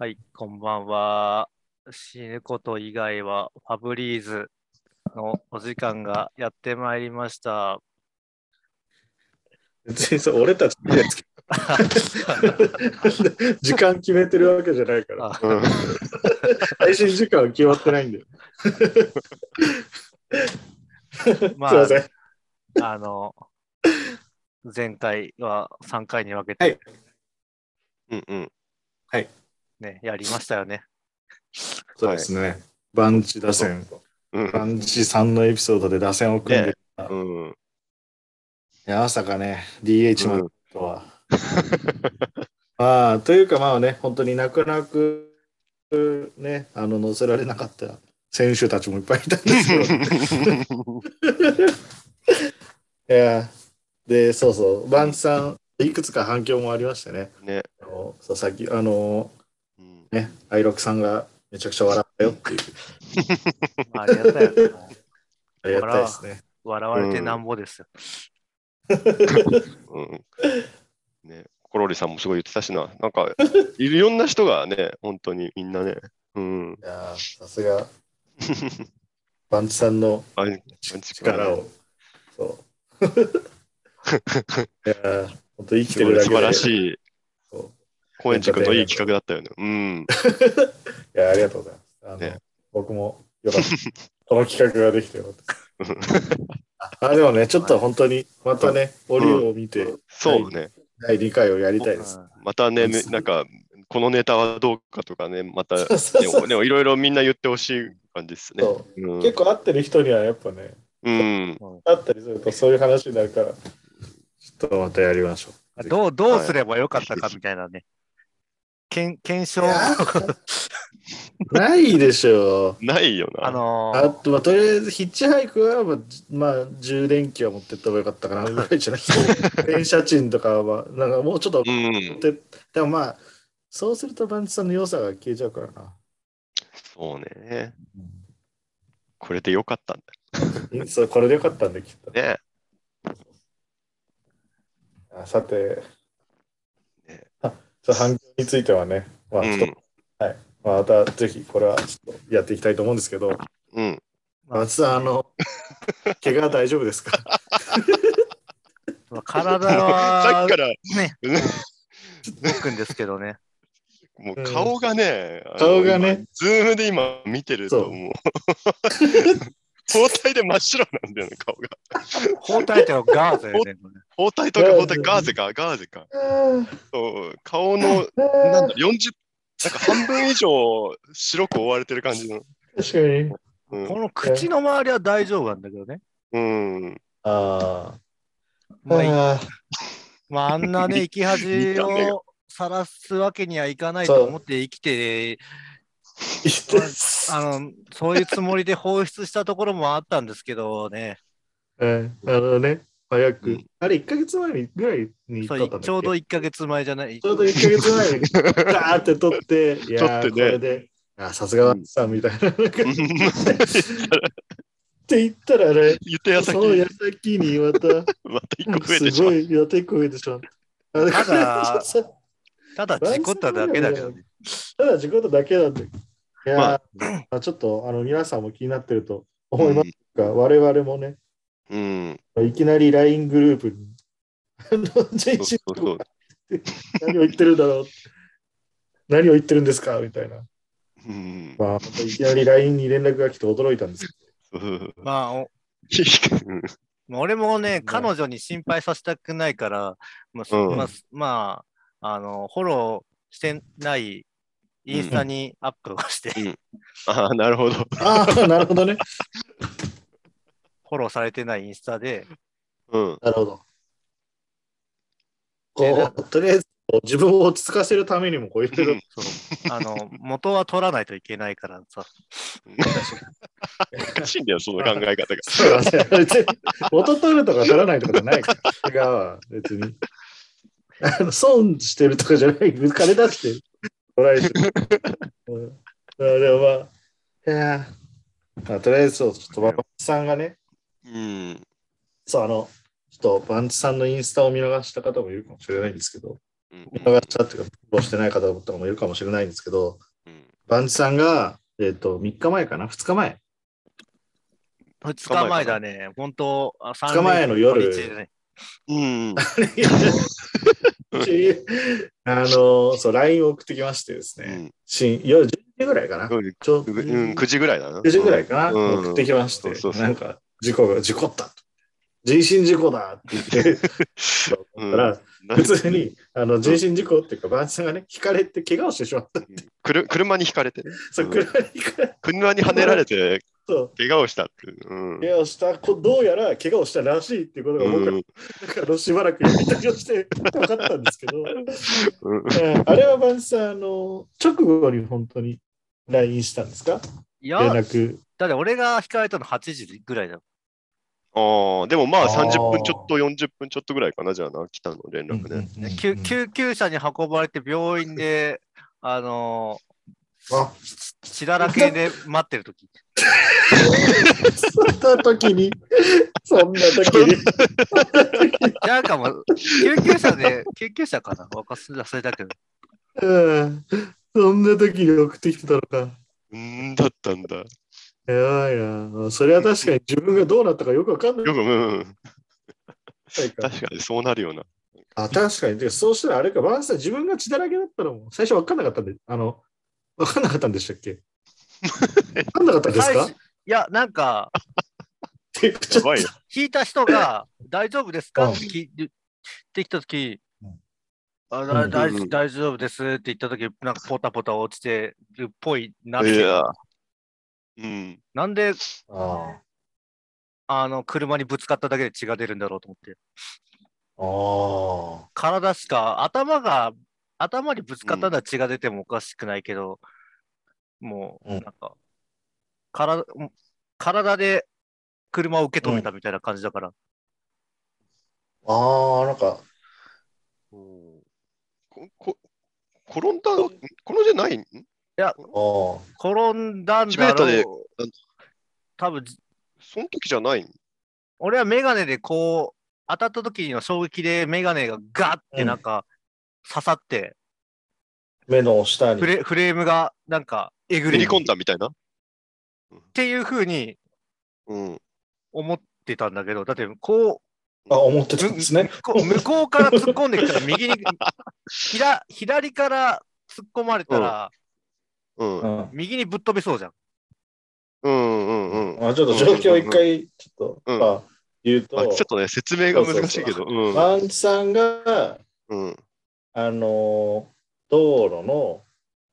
はい、こんばんは。死ぬこと以外はファブリーズのお時間がやってまいりました。別にそう俺たちいいですけど時間決めてるわけじゃないから。配信時間は決まってないんだよ。ますいません。あ、あの、前回は3回に分けて、うんうん。ね、やりましたよね。そうですね。バンチ打線。うんバンチさんのエピソードで打線を組んで、うん。いやまさかね、DH までとは。まあ、というかまあね、本当に泣く泣くね、あの、乗せられなかった選手たちもいっぱいいたんですけど。いや、で、そうそう、バンチさん、いくつか反響もありましてね。ね。さっき、あの、うんね、アイロックさんがめちゃくちゃ笑ったよっていう、まあ、ありがたいよね。ありがたいですね。笑われてなんぼですよ。うん。ね。コロリさんもすごい言ってたしな。なんか、いろんな人がね、本当にみんなね。うん。いやーさすが、バンチさんの力を。そう。いやー本当生きてるだけで。素晴らしい。高円寺君のいい企画だったよね。うん。いや、ありがとうございます。あのね僕もよかった。この企画ができてよかった。あ、でもね、ちょっと本当に、またね、折を見て、そうね。第2回をやりたいです。うんまたね、めなんか、このネタはどうかとかね、また、でもいろいろみんな言ってほしい感じですね。結構合ってる人にはやっぱね、うん。会ったりするとそういう話になるから、ちょっとまたやりましょう。どうどうすればよかったかみたいなね。検検証、ないでしょう。ないよな。あのあと、まあ、とりあえずヒッチハイクは、まあ、じまあ、充電器は持ってった方がよかったかなぐらいじゃない電車賃とかは、なんかもうちょっと、うん。でもまあ、そうするとバンチさんの良さが消えちゃうからな。そうね。これでよかったんうんそうこれでよかったんで、きっと。だね。あさて、反響についてはね、まあ、ちょっと、うん。まあ、またぜひこれはちょっとやっていきたいと思うんですけど、うん。バンチさん、あの、怪我は大丈夫ですか？ま あ体さっはきから、ね、動くんですけどね。もう顔がね、あの顔がね、今ズームで今見てると、そう。もう、包帯で真っ白なんだよね、顔が。包帯ってのはガーゼね。包帯とか包帯、ガーゼか、ガーゼか。そう顔の、なんだ、40、なんか半分以上白く覆われてる感じの。確かに。うんこの口の周りは大丈夫なんだけどね。うん。あまあいあ。まあ、あんなね、生き恥を晒すわけにはいかないと思って生きて、あの、そういうつもりで放出したところもあったんですけどね、うん、あのね、早く、うんあれ、1ヶ月前にぐらいにちょうど1ヶ月前じゃないち。ょうど1ヶ月前に、ガーって撮って、いやねこれで、あさすがさんみたいな。って言ったらね、言った矢先その矢先にまた、また一個増えてしまう。すごい、やってこ増えてしまう。あただただ事故っただけだけどね。ただ、事故っただけなんだけど。いやー、ままあ、ちょっと、あの、皆さんも気になってると思いますが、我々もね、うん。いきなり LINE グループに。何を言ってるんだろう。何を言ってるんですかみたいな。うん。まあ、いきなり LINE に連絡が来て驚いたんですけうんまあ、俺もね、ね彼女に心配させたくないから、まあ、うんまあ、まあ、あの、フォローしてないインスタにアップをして、うんああ、なるほど。ど。ああ、なるほどね。フォローされてないインスタで、うん。なるほど。こう、とりあえず、自分を落ち着かせるためにも、こういろいろ、そう、あの、元は取らないといけないからさ、おかしいんだよ、その考え方が。元取るとか取らないとかじゃないから。違うわ、別に。あの損してるとかじゃない、金出して取られてる。う。ん、あでもまあ、いやー。まあ、とりあえずちょっとバンチさんがね、うん。そう、あの、ちょっとバンチさんのインスタを見逃した方もいるかもしれないんですけど、うん。見逃したっていうか、フォローしてない方とかもいるかもしれないんですけど、うんバンチさんが、えっ、と、3日前かな ?2 日前2日前だね。本当、あ二日前の夜。3うん。あの、そう、LINE を送ってきましてですね、うん。深夜10時ぐらいかな、うんちょうん、9時ぐらいだな。9時ぐらいかな、うん。送ってきまして、そうなんか、事故が、事故った。と。人身事故だって言って、ら、な普通に、あの、人身事故っていうか、バンチさんがね、ひかれて怪我をしてしまった。くる車にひかれて。ね。そう、うん。車にひかれ車にはねられて、そう、怪我をしたっていう。うん。怪我をした、こどうやら怪我をしたらしいっていうことが僕は、うん。あのしばらく読み取りをして分かったんですけど、うん。うんあれはバンチさん、あの、直後に本当に LINE したんですか？いや、連絡。だって俺が控えたの8時ぐらいだよ。ああ、でもまああー。30分ちょっと40分ちょっとぐらいかな、じゃあな、来たの連絡ね。救救急車に運ばれて病院で、あの血だらけで待ってる時そんな時に、そんな時に？なんかもう、救急車で、救急車かな？わかす忘れたけど。うんそんな時に送ってきてたのか。うーんだったんだ。よやばいな。それは確かに自分がどうなったかよくわかんないく、うん、か。確かにそうなるような。あ、確かに。でそうしたらあれか、バンさん自分が血だらけだったのも最初わかんなかったんで、あの、わかんなかったんでしたっけ？わかんなかったんですか？いや、なんか。引いた人が大丈夫ですか？うん。って聞いてきたときうん、あ大うん。うん。大丈夫ですって言ったとき、なんかポタポタ落ちてるっぽいなって。いや、うん。なんでああの車にぶつかっただけで血が出るんだろうと思って。あ。あ体しか、頭が、頭にぶつかったら血が出てもおかしくないけど、もう、うん。なんか、体、体で車を受け止めたみたいな感じだから、あ。ああ、なんか、ここ転んだ、ん転んでない？ん？ああ。転んだんだろう。多分その時じゃない？ん俺はメガネでこう、当たった時の衝撃でメガネがガッてなんか刺さって、目の下にフ。レフレームがなんかえぐれるっめり込んだみたいな？ていう風にうん。思ってたんだけど、だってこあ、思ってたんですね。向こう向こうから突っ込んできたら右に、ひら左から突っ込まれたら、うん。うんうん。右にぶっ飛びそうじゃん。うんうんうん。あちょっと状況一回、ちょっと、うんまあ、言うまあ、とちょっ、とね、説明が難しいけど。うん。バンチさんが、うん。あのー道路の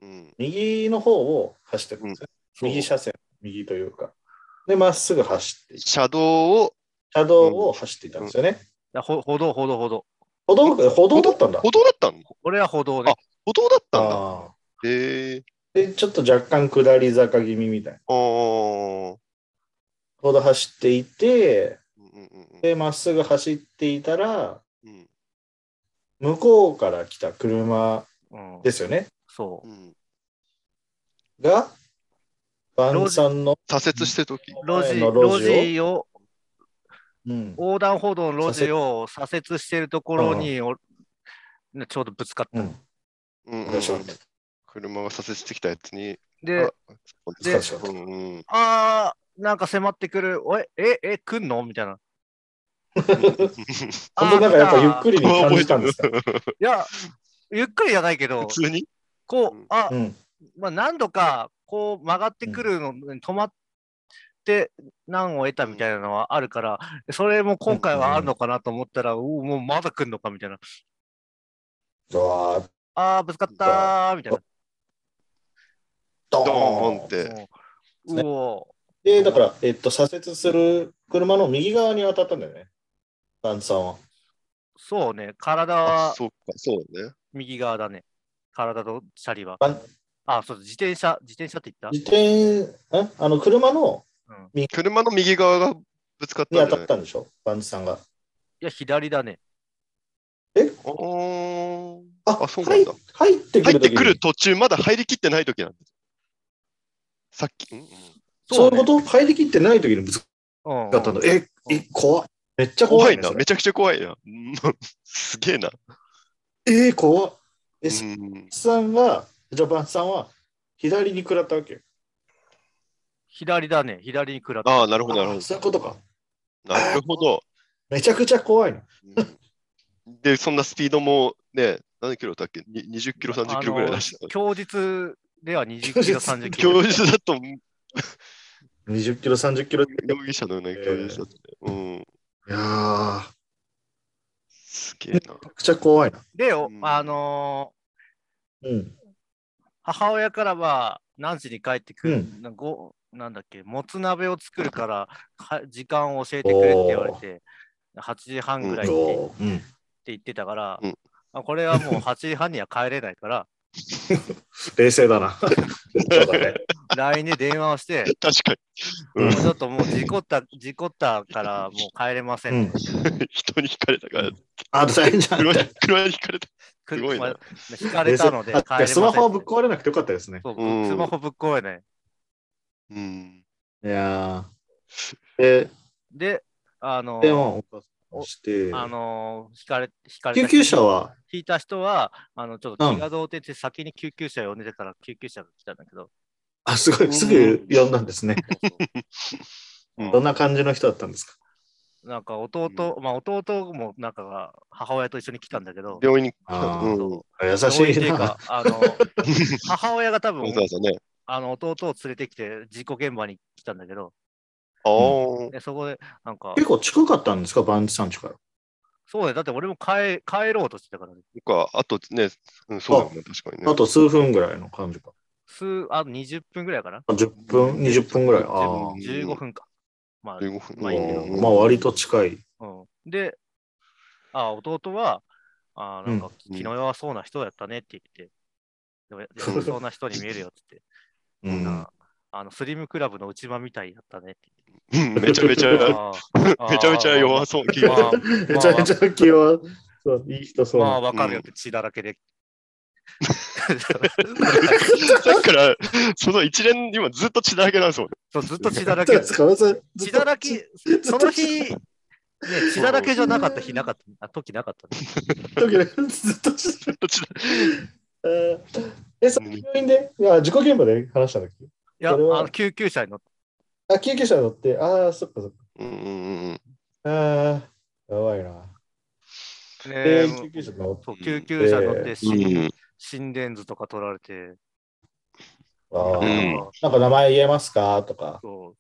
うん。右の方を走ってるんですよ。そう右車線、右というか。で、まっすぐ走ってい車道を、車道を走っていたんですよね。だほ歩道、歩道、歩道。歩道、歩道だったんだ。歩道だったの？俺は歩道であ。歩道だったんだ。へえ。で、ちょっと若干下り坂気味みたいな。歩道走っていて、うんうんうんで、まっすぐ走っていたら、うん向こうから来た車うん、ですよね。そう。う。ん。が、バンさんの、左折してる時。路地、前の路地を？路地を、うん、横断歩道の路地を左折してるところに、おねちょうどぶつかった。うん、うんうん。車が左折してきたやつに。で、あでうんうん。あー、なんか迫ってくる、おいえ、え、来んの？みたいな。本当なんかやっぱゆっくりに感じたんですか？いや、ゆっくりじゃないけど普、通にこう、あ、うん、まあ、何度かこう曲がってくるのに止まって難を得たみたいなのはあるから、それも今回はあるのかなと思ったら、おお、もうまだ来んのかみたいな。あー、ぶつかったーみたいな。ドドーンーンって。うおで、だから、えっと、左折する車の右側に当たったんだよね。バンさんは。そうね、体あ、はそうか、そうね。右側だね。体とシャリはバン。あ、そう、自転車、自転車って言っ自転、んあの、車のたうん。車の右側がぶつかったに当たったんでしょ？バンさんが。いや、左だね。あーあ、あそうなんだ入入ってくる入ってくる途中、まだ入りきってない時なんです。さっき。うんうんそういうねこと？入りきってない時にぶつうんかったの。え、え、怖い。めっちゃ怖い、ね。怖いな、めちゃくちゃ怖いな。うん すげえな。えー、怖っ。え、うスん。さんは、ジャパンさんは左に食らったわけ？左だね、左に食らった。ああ、なるほど、なるほあそういうことか。ど。なるほど。めちゃくちゃ怖いな。で、そんなスピードもね、何キロだっけ？に ?20 キロ、30キロぐらい出したあの。供述では20キロ、30キロ。教授だと 20キロ、30キロ。い容疑者のような教授だとね。うん。やー、すげえな。めちゃくちゃ怖いな。で、おうんあのうん。ー母親からは何時に帰ってくる、うんなごなんだっけ、もつ鍋を作るからは時間を教えてくれって言われて、8時半ぐらいってうん。って言ってたから、うんあこれはもう8時半には帰れないから、冷静だな。そうだね。LINE で電話をして、確かに。うんもうちょっともう事故った、事故ったからもう帰れません、うん人に引かれたから、あ、大変じゃん。車に車に引かれた。くすごいなまあ引かれたので帰れません。スマホはぶっ壊れなくてよかったですね。スマホぶっ壊れない。うん。いやー。で、で、あのー電話をお母さんにして、あのー、引かれ、引かれた救急車は、引いた人は、あの、ちょっとうん気が動転して先に救急車呼んでたから救急車が来たんだけど、あ、すごい、すぐ呼んだんですね。うんどんな感じの人だったんですか？なんか弟、まあ弟もなんかが母親と一緒に来たんだけど、病院に来あた。ーうん。優しいな病院っていうか。、あの、母親が多分ね。あの弟を連れてきて事故現場に来たんだけど、ああ。でそこでなんか、結構近かったんですか、バンチさんちから。そうね、だって俺も帰帰ろうとしてたからね、あとね、うん、そうだよね、確かにね。あと数分ぐらいの感じか。数、あ20分ぐらいかな？あ10分、20分ぐらい？あうん15分か。まあ、15分。まあいいけどあ。まあ割と近い。うん、で、あ弟は、あなんかうん気の弱そうな人やったねって言って、でも 弱そうな人に見えるよって言って、うん。ああのスリムクラブの内間みたいやったねってうんめちゃめちゃ、めちゃめちゃ弱そうな気がまあ、めちゃめちゃ気は、そういい人そうまあ、な。わかるよって血だらけで。さっきから、その一連、今ずっと血だらけなんですもんね。そうずっと血だらけ。血だらけ、その日、ね、血だらけじゃなかった日なかった、あ時なかったね。時っずっと血だえーえ、その病院で、いや、事故現場で話したんだっけいや、あ救急車に乗って、あ、救急車乗って、ああ、そっかそっか。うんうんうんああ、やばいな。ねで、救急車乗って、救急車乗って、うん。心心電図とか取られて、あー。うん。なんか名前言えますか？とか。そう。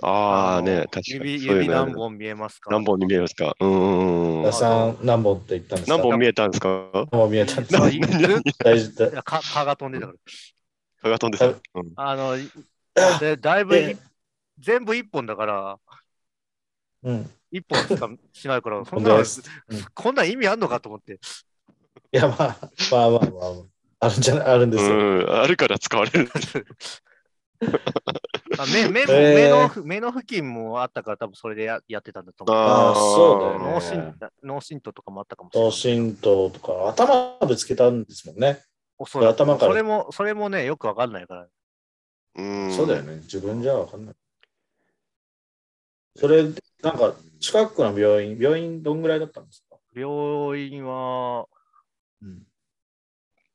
ああね、の確か指に。指のある。何本見えますか？何本に見えますか？うんうんうん田。さん何本って言ったんですか？何本見えたんですか？何本見えたんですか？大事だ。蚊が飛んでたから。蚊が飛んでた。うん。あの、あでだいぶ全部一本だから、うん。一本しかしないから、こんなん意味あんのかと思って。や、まあ、まあまあまあ、あるんじゃない、あるんですよ。うん、あるから使われる。あ目目も、えー目のふ目の付近もあったから、多分それでややってたんだと思う。あーそうだよね脳震脳震盪とかもあったかもしれない。頭浸透とか、頭ぶつけたんですもんね。おそらく頭からそれも、それもね、よくわかんないから。うん。そうだよね。自分じゃわかんない。それ、なんか、近くの病院、病院どんぐらいだったんですか？病院は、うん。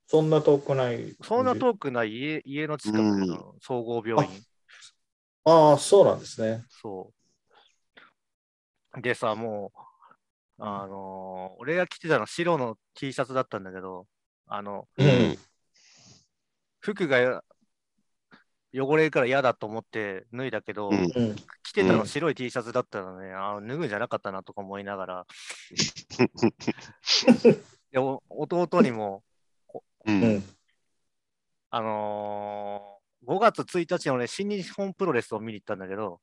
そんな遠くない。そんな遠くない？家家の近くの総合病院。ああ、そうなんですね。そう。でさ、もう、あのー俺が着てたの白の T シャツだったんだけど、あの、うん。服が汚れるから嫌だと思って脱いだけど、うんうん。着てたうんの白い T シャツだったのね、あ脱ぐんじゃなかったなとか思いながら、でお弟にも、う。うんん。あのー5月1日のね、新日本プロレスを見に行ったんだけど、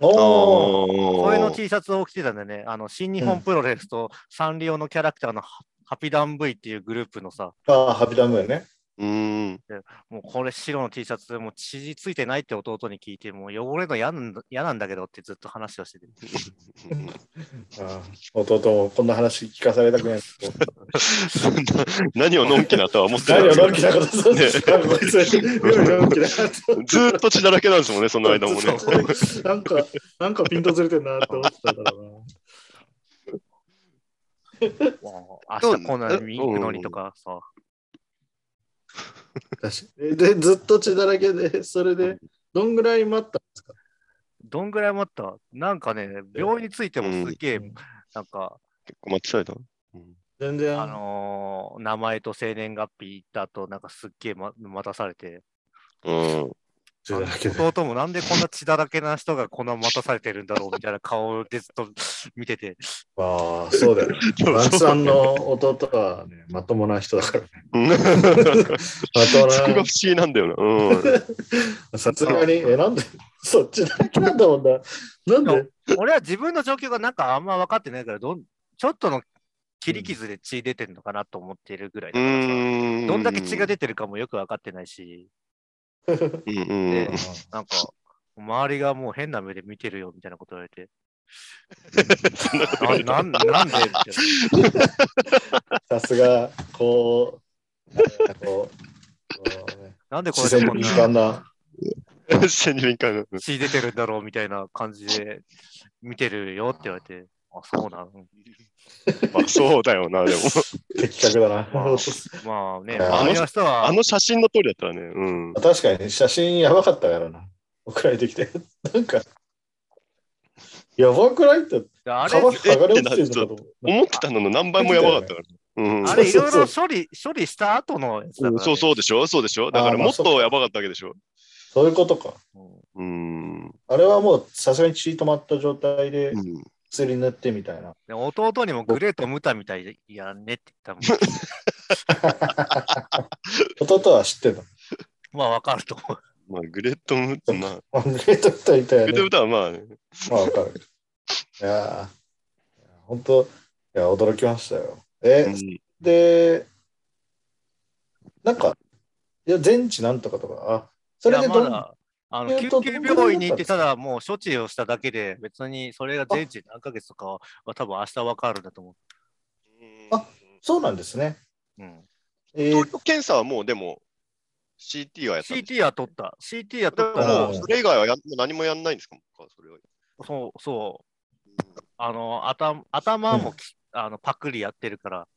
おお。これの T シャツを着てたんだよね。あの、新日本プロレスとサンリオのキャラクターのハハピダン V っていうグループのさ、ああ、ハピダムやね。うん。もうこれ白の T シャツ、もう血ついてないって弟に聞いて、もう汚れの嫌なんだ嫌なんだけどってずっと話をしてて。ああ弟もこんな話聞かされたくない。何をのんきなとは思ってない何をのんきなことそうねですか、こいつ何をのんきなことずーっと血だらけなんですもんね、その間もね。なんか、なんかピントずれてんなって思ってたからな。明日こんなに行くのにとかさ。確かに。で、ずっと血だらけで、それで、どんぐらい待ったんですか？どんぐらい待った？なんかね、病院についてもすっげえ、うん。なんか、結構待ってされた。うん。全然、あのー名前と生年月日だと、なんかすっげえ、ま、待たされて、うん。弟もなんでこんな血だらけな人がこんな待たされてるんだろうみたいな顔でずっと見てて、ああ、そうだよね。バンさんの弟はね、まともな人だからね。う んまともそこが不思な。議なんだよな。うん。さすがに、え、なんで、そっちだけなんだもんな。なんで？俺は自分の状況がなんかあんま分かってないから、どんちょっとの切り傷で血出てるのかなと思ってるぐらいだからさ、うんどんだけ血が出てるかもよく分かってないし、うんうんでなんか、周りがもう変な目で見てるよみたいなこと言われて、ななんなんで？みたいなさすが、こう、なんかこう、こうねなんでこ自然にれでこん敏な感な。自然に敏感な。血出てるんだろうみたいな感じで見てるよって言われて、あ、そうなの。まあそうだよな、でも。的確だな。まあまあね、いや周りの人は、あの写真の通りだったらね。うん。確かにね、写真やばかったからな。送られてきて。なんか、やばくないって、あれ、皮剥がれ落ちてるの思ってたのの何倍もやばかったから。うん。あれいろいろ処理、処理した後のやつだから、ね。そうそうでしょ？そうでしょ？だからもっとやばかったわけでしょ？そういうことか。うんうん。あれはもうさすがに血止まった状態でうん薬塗ってみたいな。で弟にもグレートムタみたいでやんねって言った 弟は知ってた。もん。まあわかると思う。まあ、グレットムーまあ、まあグレートみたいだよねグレットム。ーはまあね。まあわかる。いやー、本当いや、驚きましたよ。え、うんで、なんか、いや、全治なんとかとか、あ、それでどんあの救急病院に行って、ただもう処置をしただけで、別にそれが全治何ヶ月とかは多分明日わかるんだと思あそうなんですね。う。うん、えー検査はもうでも CT はやった CT は取った。CT は取ったもうそれ以外はやん何もやんないんですか？それは。そう、そう。あの、頭頭もき、あのパクリやってるから。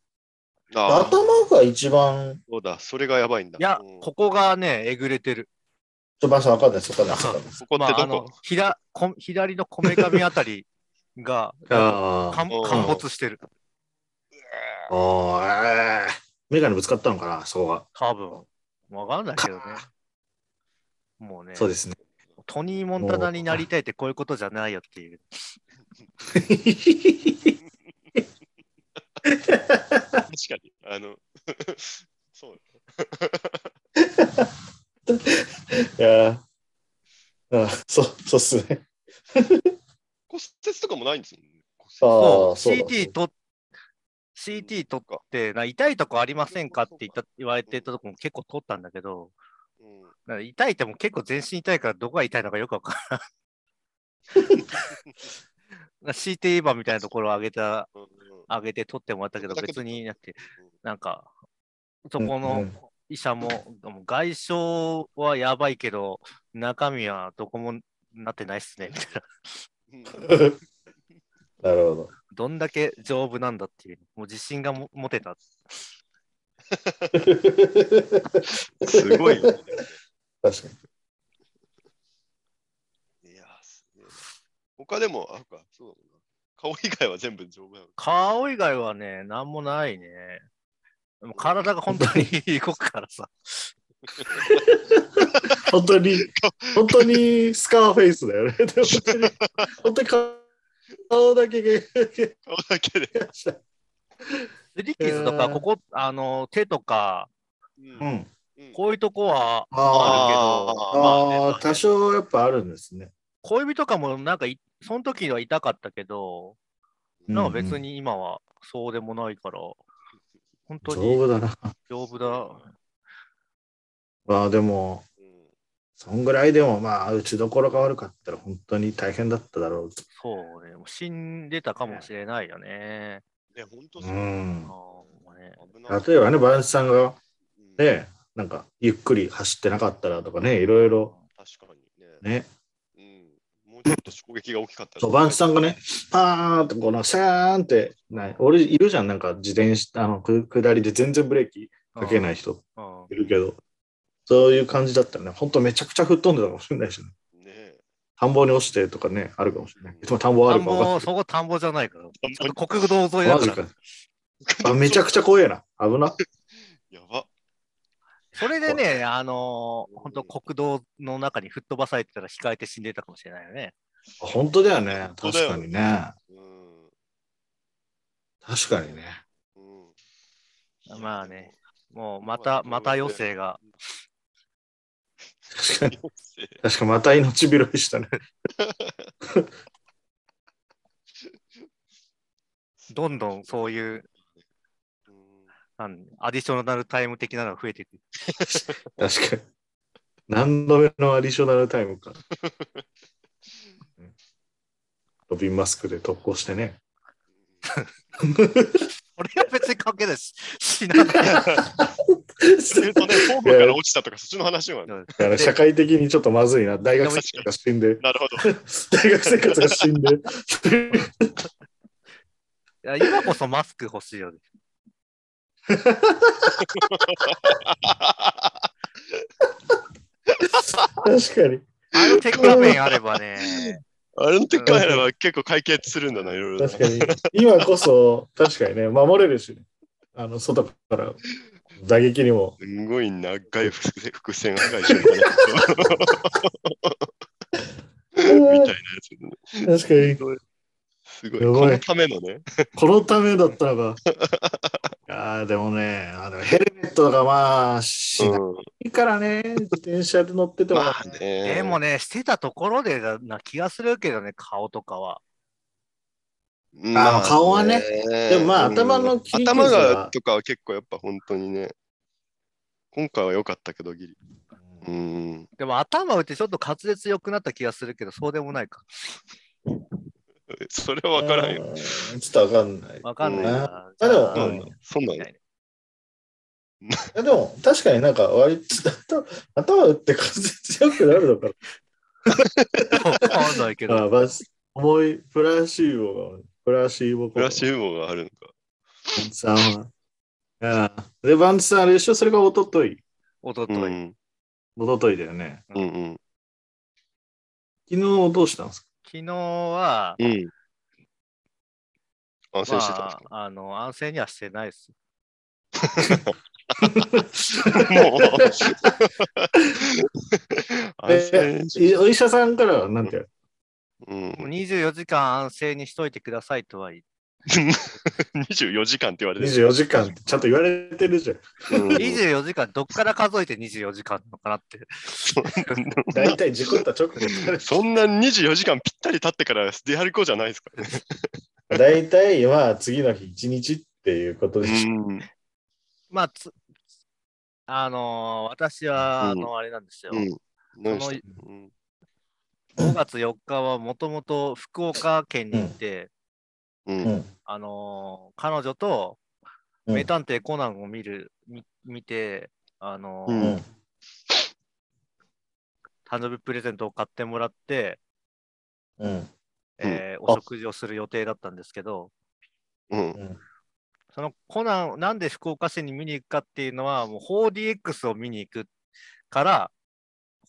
頭が一番、そうだ、それがやばいんだ。いやうん、ここがね、えぐれてる。ちょっとまさわかんないです、わかんないです。ここっまあ、あてどこ、のひらこ左のこめかみあたりがあ陥うん陥没してる。あ、おーえー、メガネぶつかったのかな、そこが。多分。わかんないけどね。もうね、そうですね。トニー・モンタナになりたいってこういうことじゃないよっていう。確かに。あの、そう。いやー。あそう、そうっすね。骨折とかもないんですよね。あそう。あ、そうだ。CT と CT 取ってな痛いとこありませんかって言った言われてたとこも結構取ったんだけど、うん。痛いっても結構全身痛いからどこが痛いのかよくわからん。CT 板みたいなところを上げた、うん上げて取ってもらったけど、別になくて、なんか、そうん。うこのん医者も、外傷はやばいけど、中身はどこもなってないっすね、みたいな。う んなるほど。どんだけ丈夫なんだっていう、もう自信がも持てた。すごい。確かに。いや、すげえな他でも、あるか、そうだもんな。顔以外は全部丈夫なの。顔以外はね、なんもないね。でも体が本当に動くからさ。本当に、本当にスカーフェイスだよね。本当に、本当に顔だけが。顔だけで。すり傷とか、えーここ、あの、手とか、うんうん。うんこういうとこはああるけど、ああ、まあね多少やっぱあるんですね。小指とかもなんかい、その時は痛かったけど、なんか別うんうんに今はそうでもないから、本当丈に夫だな。丈夫だ。まあでも、うんそんぐらいでもまあ、打ちどころが悪かったら本当に大変だっただろうと。そうね、もう死んでたかもしれないよね。ね、本当うそう。ん例えばね、バンチさんがうんね、なんかゆっくり走ってなかったらとかね、いろいろ確かにね。ね、ちょっと衝撃が大きかった。そう、バンチさんがね、パーンってこのシャーンって、ない俺いるじゃん、なんか自転車、あの、く下りで全然ブレーキかけない人うんいるけど、そういう感じだったよね。ほんとめちゃくちゃ吹っ飛んでたかもしれないしね。ねえ。田んぼに落ちてとかね、あるかもしれない。でも田んぼあるか分かんぼ、そこ田んぼじゃないから。国道沿い。だか。マジからあめちゃくちゃ怖えな。危な。それでね、あのー、本当国道の中に吹っ飛ばされてたら控えて死んでたかもしれないよね。本当だよね。確かにね。うん。確かにね。うん。まあね。もうまた、また余生が。確かに。確かまた命拾いしたね。どんどんそういうアディショナルタイム的なのが増えていく。確かに。何度目のアディショナルタイムか。うんロビンマスクで特攻してね。俺は別に関係ないし、死なない。それとね、ホームから落ちたとか、そっちの話は。だから社会的にちょっとまずいな。大学生活が死んで、なるほど。大学生活が死んで。いや今こそマスク欲しいよね。確かに。あの鉄仮面あればね。あれの時かられば結構解決するんだな、いろいろ。確かに。今こそ、確かにね、守れるしね。あの、外から打撃にも。すごい長い伏線伏線が一緒にかねみたいなやつ。確かに。すごい。このためのね。このためだったのか。いやーでもね、あのヘルメットがまあ、しなうんいからね、自転車で乗ってても。まあね。でもね、してたところでなな気がするけどね、顔とかは。まあ顔はねでもまあうん頭の切り傷頭はがとかは結構やっぱ本当にね。今回は良かったけど、ギリ。うん。でも頭打ってちょっと滑舌良くなった気がするけど、そうでもないか。それは分からんよ。うんちょっとわかんない。わかんないな。あでもうんそんなのでも、確かになんか割と 頭打って滑舌良くなるのかなわかんないけど。バス重いプラシーボが、プラシーボフラッシュモがあるのか。バンツさんは。ああで、バンツさんあれでしょ？それが一昨日おととい。うん。一昨日だよね。うんうん。昨日どうしたんですか？昨日は、うん。安静してたんですまあ、あの、安静にはしてないです。か もう。お医者さんからはなんて、うんもう24時間安静にしといてくださいとは言っ 24時間って言われてる。24時間ってちゃんと言われてるじゃん。うん24時間、どっから数えて24時間なのかなって。大体事故った直後にそんな24時間ぴったり経ってから出歩こうじゃないですか。大体まあ次の日1日っていうことでしょ。うん。まあ、つあのー私は、うんあの、あれなんですよ。うん。うん5月4日はもともと福岡県に行って、う。うんん。あのー彼女とうん名探偵コナンを見る、み見て、あのー。誕生日プレゼントを買ってもらって、うん。えーあお食事をする予定だったんですけど、うん。そのコナン、なんで福岡市に見に行くかっていうのは、もう 4DX を見に行くから、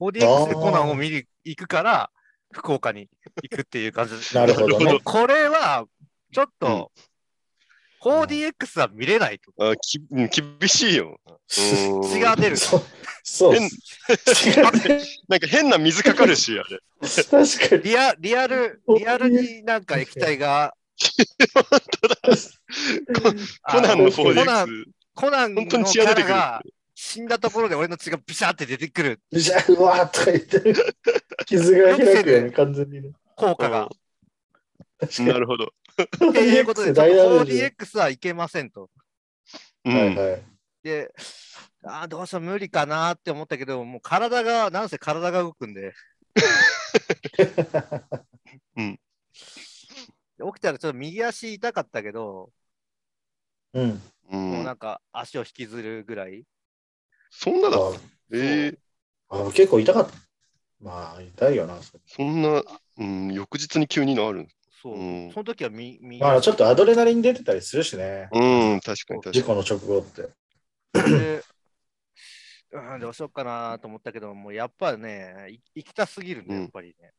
4DX でコナンを見に行くから、福岡に行くっていう感じです。なるほどねこれは、ちょっうんと、4DX は見れないと。あきうん厳しいよ。うん血が出る。そう。そう。変 なんか変な水かかるし、あれ。確かに。リアリアル、リアルになんか液体が、コナンのあコナン 4DX。コナンの本当にキ血が出てくるャラが死んだところで俺の血がビシャーって出てくるじゃあ、うわーとか言って、傷が開くよね、完全にね。効果が。なるほど。っていうことで、ちょっ大ダメとージ 4DX はいけませんと。うん。はいはい。で、あーどうしよう無理かなって思ったけど、もう体が、なんせ体が動くんで。うん起きたらちょっと右足痛かったけど、うん。う。もうんなんか足を引きずるぐらい。そんなだええあ結構痛かった。まあ、痛いよな。そんな、うん、翌日に急になる。そう。うんその時はみ、み、まあ、ちょっとアドレナリン出てたりするしね。うん、確かに確か事故の直後って。で、うん、どうしようかなと思ったけど、もうやっぱね、い行きたすぎるね、うんやっぱりね。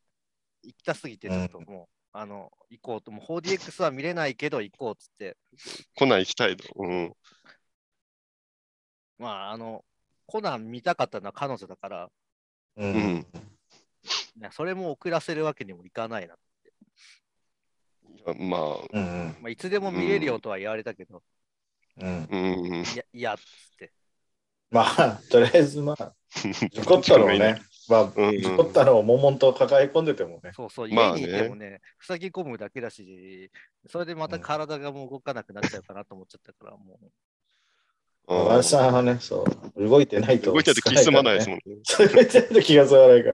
行きたすぎて、ちょっともう、あの、行こうと、もう 4DX は見れないけど行こうっつって、に。来ない行きたいと。うん。まあ、あの、コナン見たかったのは彼女だから、ううんそれも遅らせるわけにもいかないな。いやまあ、うん。まあ、いつでも見れるよとは言われたけど、うん。うん。いや、いやっつって。まあ、とりあえず、まあ、事故ったのをね、まあ、うん事故ったのを悶々と抱え込んでてもね。そうそう、まあね家にいてもね、塞ぎ込むだけだし、それでまた体がもう動かなくなっちゃうかなと思っちゃったから、もう。うん小林さんはね、そう、動いてないと。動いてると気済まないですもんね。ん。動いてないと気が済まないか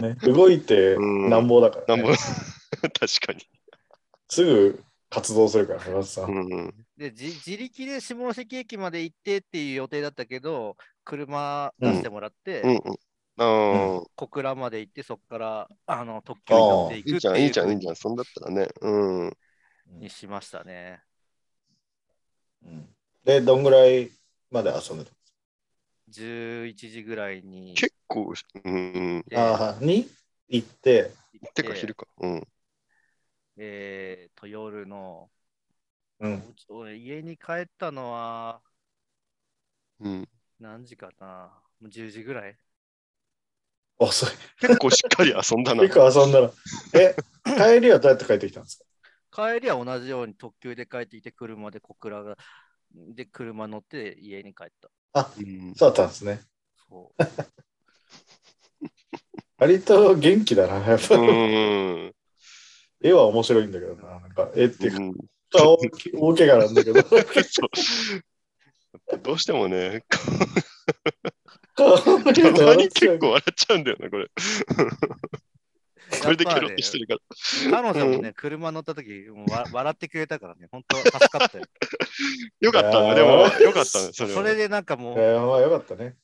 ら。ね、動いてうんなんぼだから、ねなんも確かに。すぐ活動するから、小林さ。うんん。で、じ自力で下関駅まで行ってっていう予定だったけど、車出してもらって、うんうん。ああ、小倉まで行って、そこからあの特急に乗っていくっていいじゃん、いいじゃん、いいじゃん。そんだったらね。うん。にしましたね。うんで、どんぐらいまで遊んでた？11時ぐらいに結構、うん。あ、に？行って、行ってか昼か。うん。えーと、夜の、うん。俺家に帰ったのはうん。何時かなもう10時ぐらい遅い。結構しっかり遊んだな。結構遊んだら。え、帰りはどうやって帰ってきたんですか？帰りは同じように特急で帰ってきて、車で小倉が、で、車乗って家に帰った。うんそうだったんですね。そう。割と元気だな。やっぱ、うん。絵は面白いんだけどな。なんか絵っていうか、うん大大怪我なんだけど。そうどうしてもね、たまに結構笑っちゃうんだよね、これ。これでケロッとしてるから。彼女もね、車乗った時もうわ笑ってくれたからね、本当助かったよ。よかったね、でも、よかったね、それは。それでなんかもえーまあよかったね。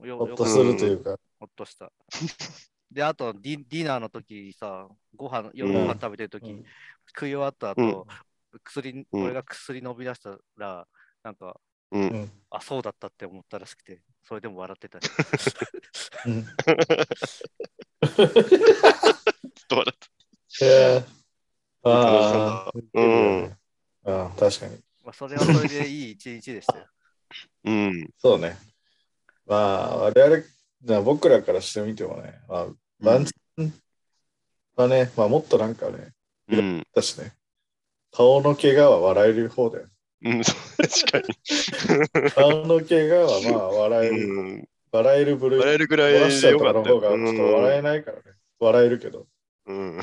う、よよほっとするというか。ほっとした。で、あとディ、ディナーの時さ、ご飯、夜ご飯食べてる時、うん食い終わった後、薬、うん俺が薬飲み出したら、なんか、う。うんんあ、そうだったって思ったらしくて、それでも笑ってたり。うんずっと笑っいやーあうあ、んああ確かに。まあ、それはそれでいい一日でしたよ。た。うん。そうね。まあ、我々、じゃあ僕らからしてみてもね、まあ、ワンチャンはね、まあ、もっとなんかね、うん。だしね、顔の怪我は笑える方だよ。うん、そう確かに。顔の怪我はまあ、笑える、うん。笑える部類。笑えるぐらい漏らしちゃでうとかの。方がちょっと笑えないからね。笑えるけど。うん。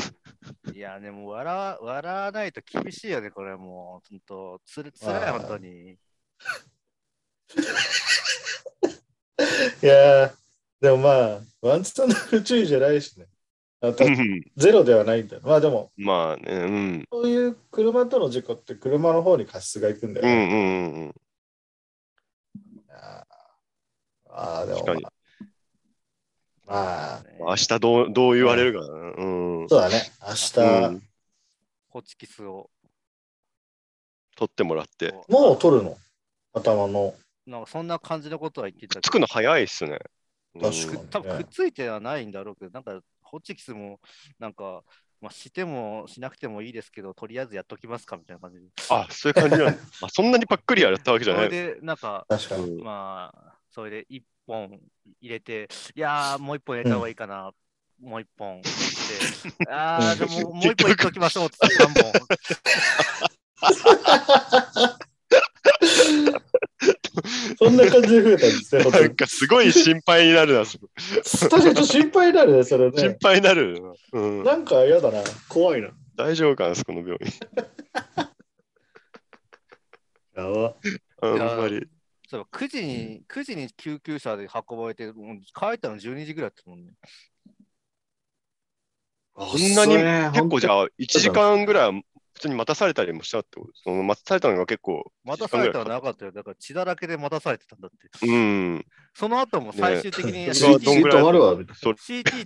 いや、でも笑わ笑わないと厳しいよね、これもう。ほんと、つるつらい、あー本当に。いやー、でもまあ、ワンチャンの不注意じゃないしね。あとゼロではないんだよ。まあでも、まあね、うん。そういう車との事故って車の方に過失が行くんだよね。うんうんうん。あーあー、でも、まあ、まあ、明日どうどう言われるかな。うん。そうだね。明日、うんホチキスを。取ってもらって。もう取るの？頭の。なんかそんな感じのことは言ってたつくの早いっすね。うん確かに多分くっついてはないんだろうけど、なんかホチキスもなんか、まあ、してもしなくてもいいですけど、とりあえずやっときますかみたいな感じで。あ、そういう感じなんだ。あそんなにパックリやったわけじゃない。それで、なんか、確かに。うんまあ、それで一本入れて、いやー、もう一本入れた方がいいかな。もう一本 ああ、でももう一本いっときましょうって三本。そんな感じで増えたんですね、なんかすごい心配になるな。そこ確かにちょっと心配になるね、それね。心配になるな。うん。なんか嫌だな。怖いな。大丈夫かな、そこの病院。やば。あんまり。そういえば9時に、9時に救急車で運ばれて、もう帰ったの12時ぐらいだったもんね。こんなに結構じゃあ1時間ぐらい普通に待たされたりもしたってこと？その待たされたのが結構、待たされたらなかったよ。だから血だらけで待たされてたんだって。うん。その後も最終的にね CT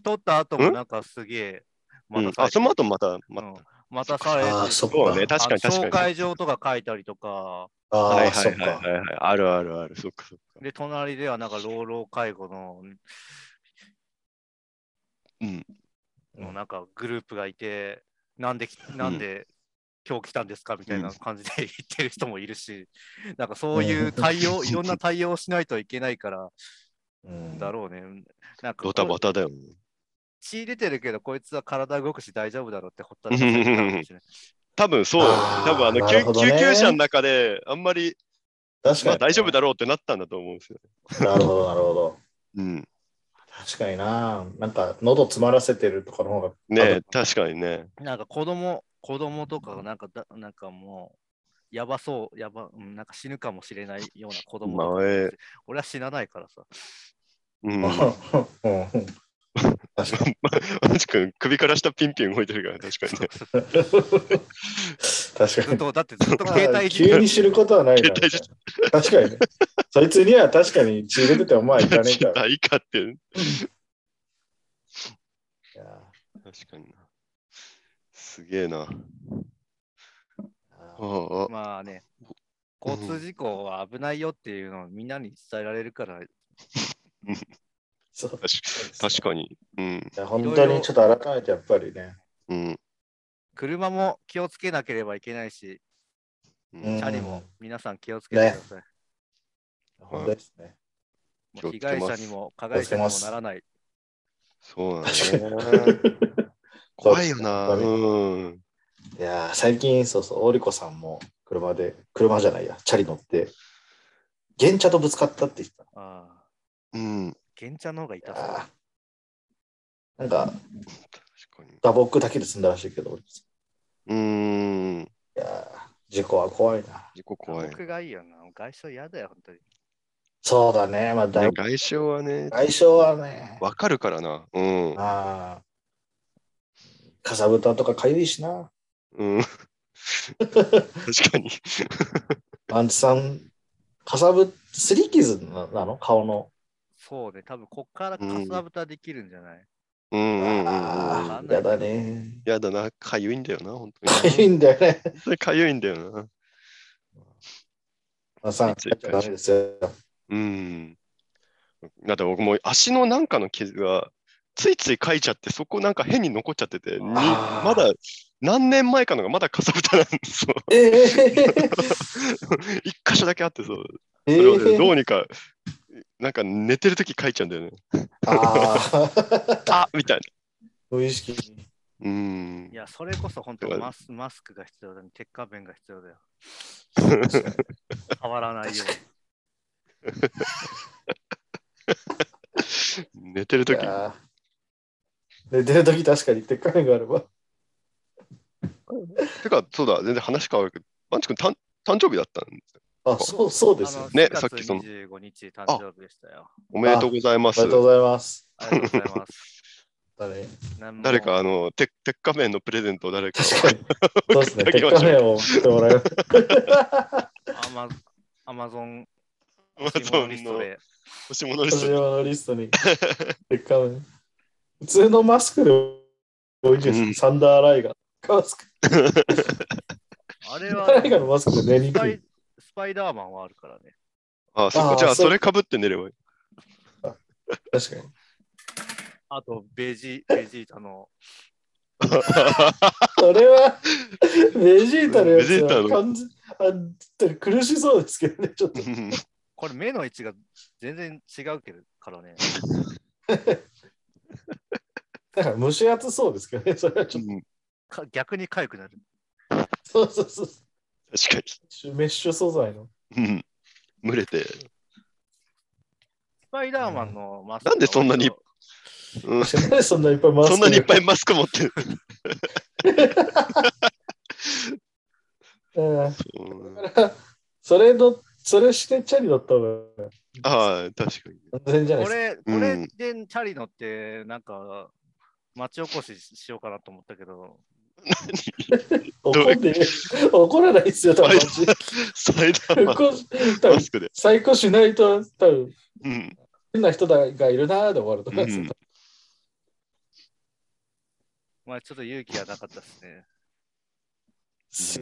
取った後もん？なんかすげえうん待たされてあ、その後また、まうん待たされてな。ああ、そうね、確かに確かに。あ紹介状とか書いたりとか、ああ、はいはいそっか。はいはいはい。あるあるある。そっかそっか。で、隣ではなんか老老介護のうん。のなんかグループがいて、なんでき、なんで今日来たんですか？みたいな感じで言ってる人もいるし、なんかそういう対応、いろんな対応をしないといけないからうんだろうね。なんかドタバタだよね。血出てるけど、こいつは体動くし大丈夫だろうってほったらかしれない。多分そう多分あのね救急車の中であんまり、確かに。まあ大丈夫だろうってなったんだと思うんですよ。なるほど、なるほど。うん。確かにな。なんか、喉詰まらせてるとかの方が。ね確かにね。なんか子供、子供とかがなんかだ、なんかもう、やばそう、やば、うんなんか死ぬかもしれないような子供とかまあええ俺は死なないからさ。うん。確かに。マジ君、首から下ピンピン動いてるから、確かにね。確かに。だってずっとまあ携帯急に知ることはないか確かにね。そいつには確かに血入れててもまあいかねえから。いいかって。いや確かにな。すげえな。まあね、交通事故は危ないよっていうのをみんなに伝えられるから、そう確かに。うん。本当にちょっと改めてやっぱりね。うん。車も気をつけなければいけないし、うんうんチャリも皆さん気をつけてください。本当ですね。もう被害者にも加害者にもならない。そうなん確だね。怖いよな。そうん。いやー最近、そうそう、オリコさんも車で、車じゃないや、チャリ乗って、原茶とぶつかったって言ってた。ああ、うん。原茶の方が痛そう。なんか、確かに。打撲だけで済んだらしいけど、いうん。やー事故は怖いな。事故怖い。僕がいいよな。外傷嫌だよ、本当に。そうだね、まあ、だいぶ外傷はね、相性はね、わかるからな。うん。ああ、かさぶたとかかゆいしな。うん。確かに。アンチさん、かさぶ、すり傷ななの？顔の。そうね、多分こっからかさぶたできるんじゃない、うんうんうんうん。ああ、やだね。やだな。かゆいんだよな、本当に。かゆいんだよね。それかゆいんだよな。まあさちゃダメですよ。うん。だって僕もう足のなんかの傷がついついかいちゃって、そこなんか変に残っちゃってて、まだ何年前かのがまだかさぶたなんですよ。ええ 一箇所だけあってそう。えそれをねえどうにか、なんか寝てるときかいちゃうんだよね。あ あ、あみたい無意識。うんい。や、それこそ本当マスマスクが必要だね。鉄仮面が必要だよ。変わらないように。寝てるとき寝てるとき確かに鉄仮面があれば。てか、そうだ、全然話変わるけど、マンチ君誕誕生日だったんですよ。あ、そうそうですよ。ね4月さっきその25日誕生日でしたよ。おめでとうございますおめで。とうございます。ありがとうございます。だね、なんも誰か、あの、鉄鉄仮面のプレゼントを誰か。確かに。そうですね。鉄仮面を持ってもらえる。アマアマゾンアマゾンののリストで。欲しいものリスト星山のリストに。鉄仮面。普通のマスクで多いです、うんサンダーライガー。マスク。あれサンダーライガーはのマスクで寝にくいスパイ。スパイダーマンはあるからね。あ、そっか。あーそうじゃあ、それかぶって寝ればいい。確かに。あと、ベジベジータの。それは、ベジータのやつは完全あ苦しそうですけどね、ちょっと。うんこれ目の位置が全然違うけどからね。だから蒸し暑そうですけどね、それはちょっか逆に痒くなる。と。そうそうそう。確かメッシュ素材の。に。うん。蒸れて。スパイダーマンのマスクなんでそんなにはうん、なんでそんな いっぱいマスクそんなにいっぱいマスク持ってる。うんうんそれの、それしてチャリ乗った方がああ、確かに。安全じゃないこ。れ、こうんれでチャリ乗って、なんか、町おこししようかなと思ったけど、怒んねえ怒らないっすよ、多分。サイダーマンこ多分マスクで。最高しないと、多分うん。変な人だがいるなーで終わると思いますようんまあちょっと勇気がなかったですね。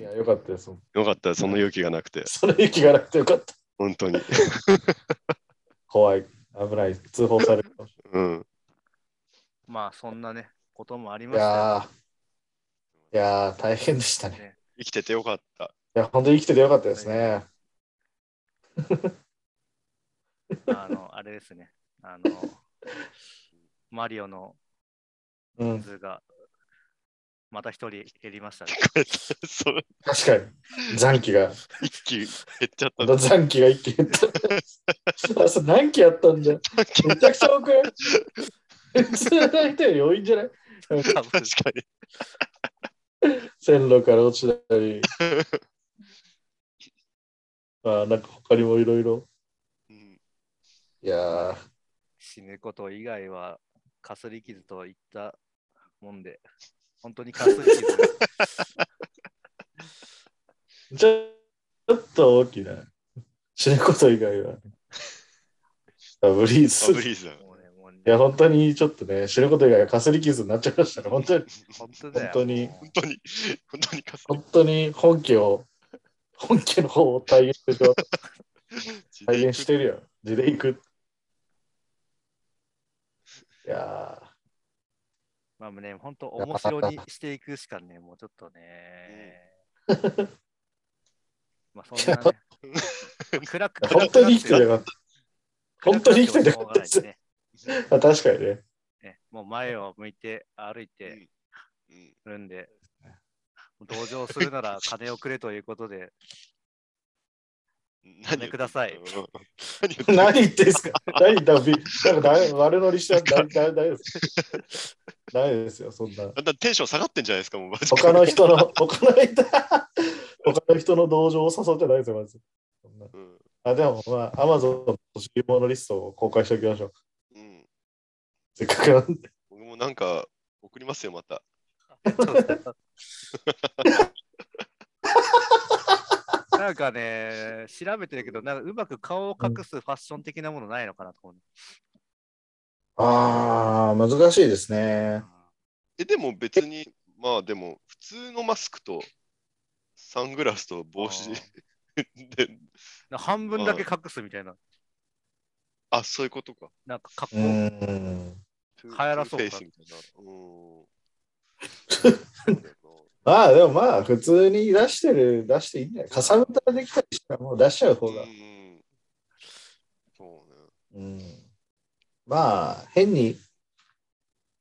いや、よかったです。よかった、その勇気がなくて。その息がなくてよかった。本当に。怖い。危ない。通報されるかもしうん。まあそんなね、こともありましたやー、いやー、大変でしたね。ね。生きててよかった。いや、本当に生きててよかったですね。あの、あれですね。あの、マリオのうん、図がまた一人減りましたね。そう確かに。残機が、一気減っちゃった。残機が一気減った。あ、それ何機やったんだよ。めちゃくちゃ多くない普通の人より多いんじゃない？確かに。線路から落ちたり。まあ、なんか他にもいろいろ。うんいやー、死ぬこと以外はかすり傷といったもんで、本当にかすり傷。ちょちょっと大きな。死ぬこと以外は。あブリーズ。あブリーズいや、本当にちょっとね、死ぬこと以外はかすり傷になっちゃいましたね。本当に、本当に本当に、本当に本当に本家を、本家の方を体現してる体現してるよ。地で行く。いやまあね、本当面白にしていくしかね、もうちょっとね。まあそんなね。暗くー、本当に生きててよかった。本当に生きててよかったですね。あ確かにね。ねもう前を向いて歩いてうんるんで、同情するなら金をくれということで、何金ください。うん何言ってんすか？何だびなんかだ悪乗りしちゃだだだです。ダメですよ、そんな。だんだんテンション下がってんじゃないですか、もう。他の人の、他の人、他の人の同情を誘ってないですよ、まず。うんあでも、まあ、アマゾンの欲しいものリストを公開しておきましょう。うんせっかくなんで。僕もなんか送りますよ、また。なんかね、調べてるけど、なんかうまく顔を隠すファッション的なものないのかなと思う。ああ、難しいですね。え、でも別に、まあでも、普通のマスクとサングラスと帽子で、半分だけ隠すみたいな、あ、そういうことか。なんか格う好。ん。流流行らそうか。うん。まあ、でもまあ、普通に出してる、出していいんじゃない？かさぶたできたりしたらもう出しちゃう方が。なうん。そうね。うん。まあ、変に、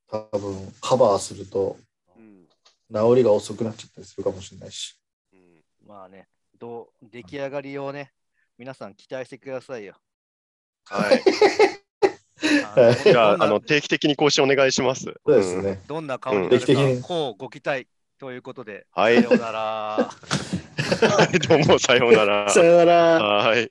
多分カバーすると、うん。治りが遅くなっちゃったりするかもしれないし。うん、まあね、どう出来上がりをね、皆さん期待してくださいよ。はい。じゃあ、あの、定期的に更新お願いします。そうですね。どんな顔になる定期的にか、こうご期待ということで、はいさようなら。どうも、さようなら。さよなら。はい。